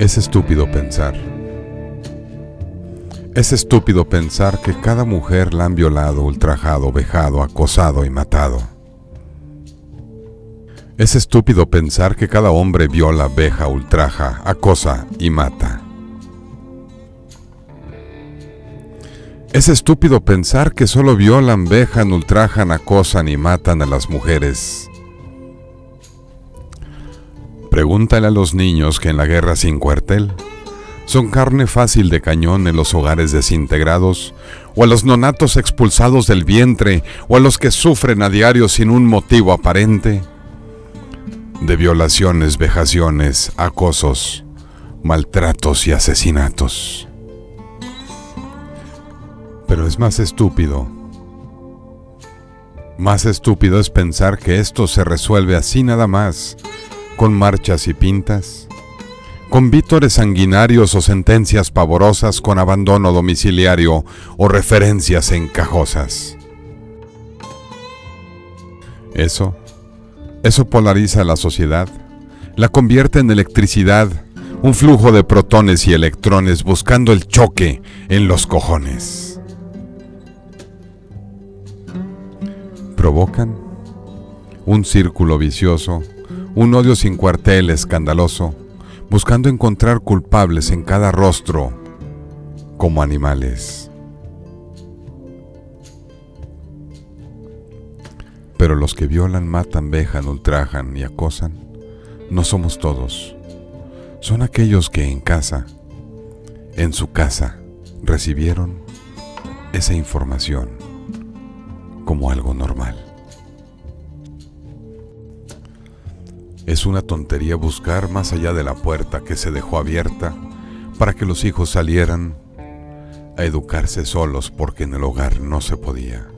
Es estúpido pensar. Es estúpido pensar que cada mujer la han violado, ultrajado, vejado, acosado y matado. Es estúpido pensar que cada hombre viola, veja, ultraja, acosa y mata. Es estúpido pensar que solo violan, vejan, ultrajan, acosan y matan a las mujeres. Pregúntale a los niños que en la guerra sin cuartel son carne fácil de cañón en los hogares desintegrados, o a los nonatos expulsados del vientre, o a los que sufren a diario sin un motivo aparente de violaciones, vejaciones, acosos, maltratos y asesinatos. Pero es más estúpido. Más estúpido es pensar que esto se resuelve así nada más, con marchas y pintas, con vítores sanguinarios o sentencias pavorosas con abandono domiciliario o referencias encajosas. Eso, eso polariza a la sociedad, la convierte en electricidad, un flujo de protones y electrones buscando el choque en los cojones. provocan un círculo vicioso, un odio sin cuartel escandaloso, buscando encontrar culpables en cada rostro como animales. Pero los que violan, matan, vejan, ultrajan y acosan, no somos todos. Son aquellos que en casa, en su casa, recibieron esa información como algo normal. Es una tontería buscar más allá de la puerta que se dejó abierta para que los hijos salieran a educarse solos porque en el hogar no se podía.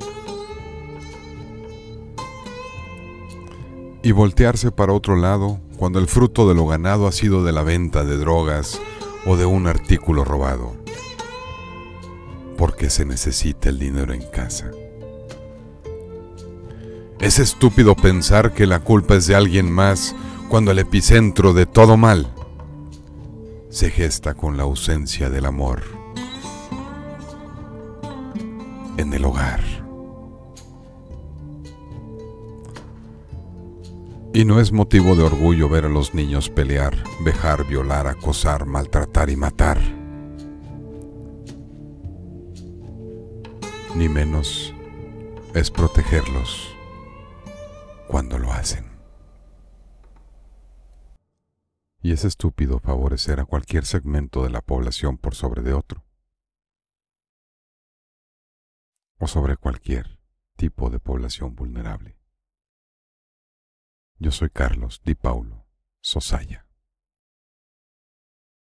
Y voltearse para otro lado cuando el fruto de lo ganado ha sido de la venta de drogas o de un artículo robado, porque se necesita el dinero en casa. Es estúpido pensar que la culpa es de alguien más cuando el epicentro de todo mal se gesta con la ausencia del amor en el hogar. Y no es motivo de orgullo ver a los niños pelear, vejar, violar, acosar, maltratar y matar. Ni menos es protegerlos cuando lo hacen. Y es estúpido favorecer a cualquier segmento de la población por sobre de otro. O sobre cualquier tipo de población vulnerable. Yo soy Carlos Di Paulo Sosaya.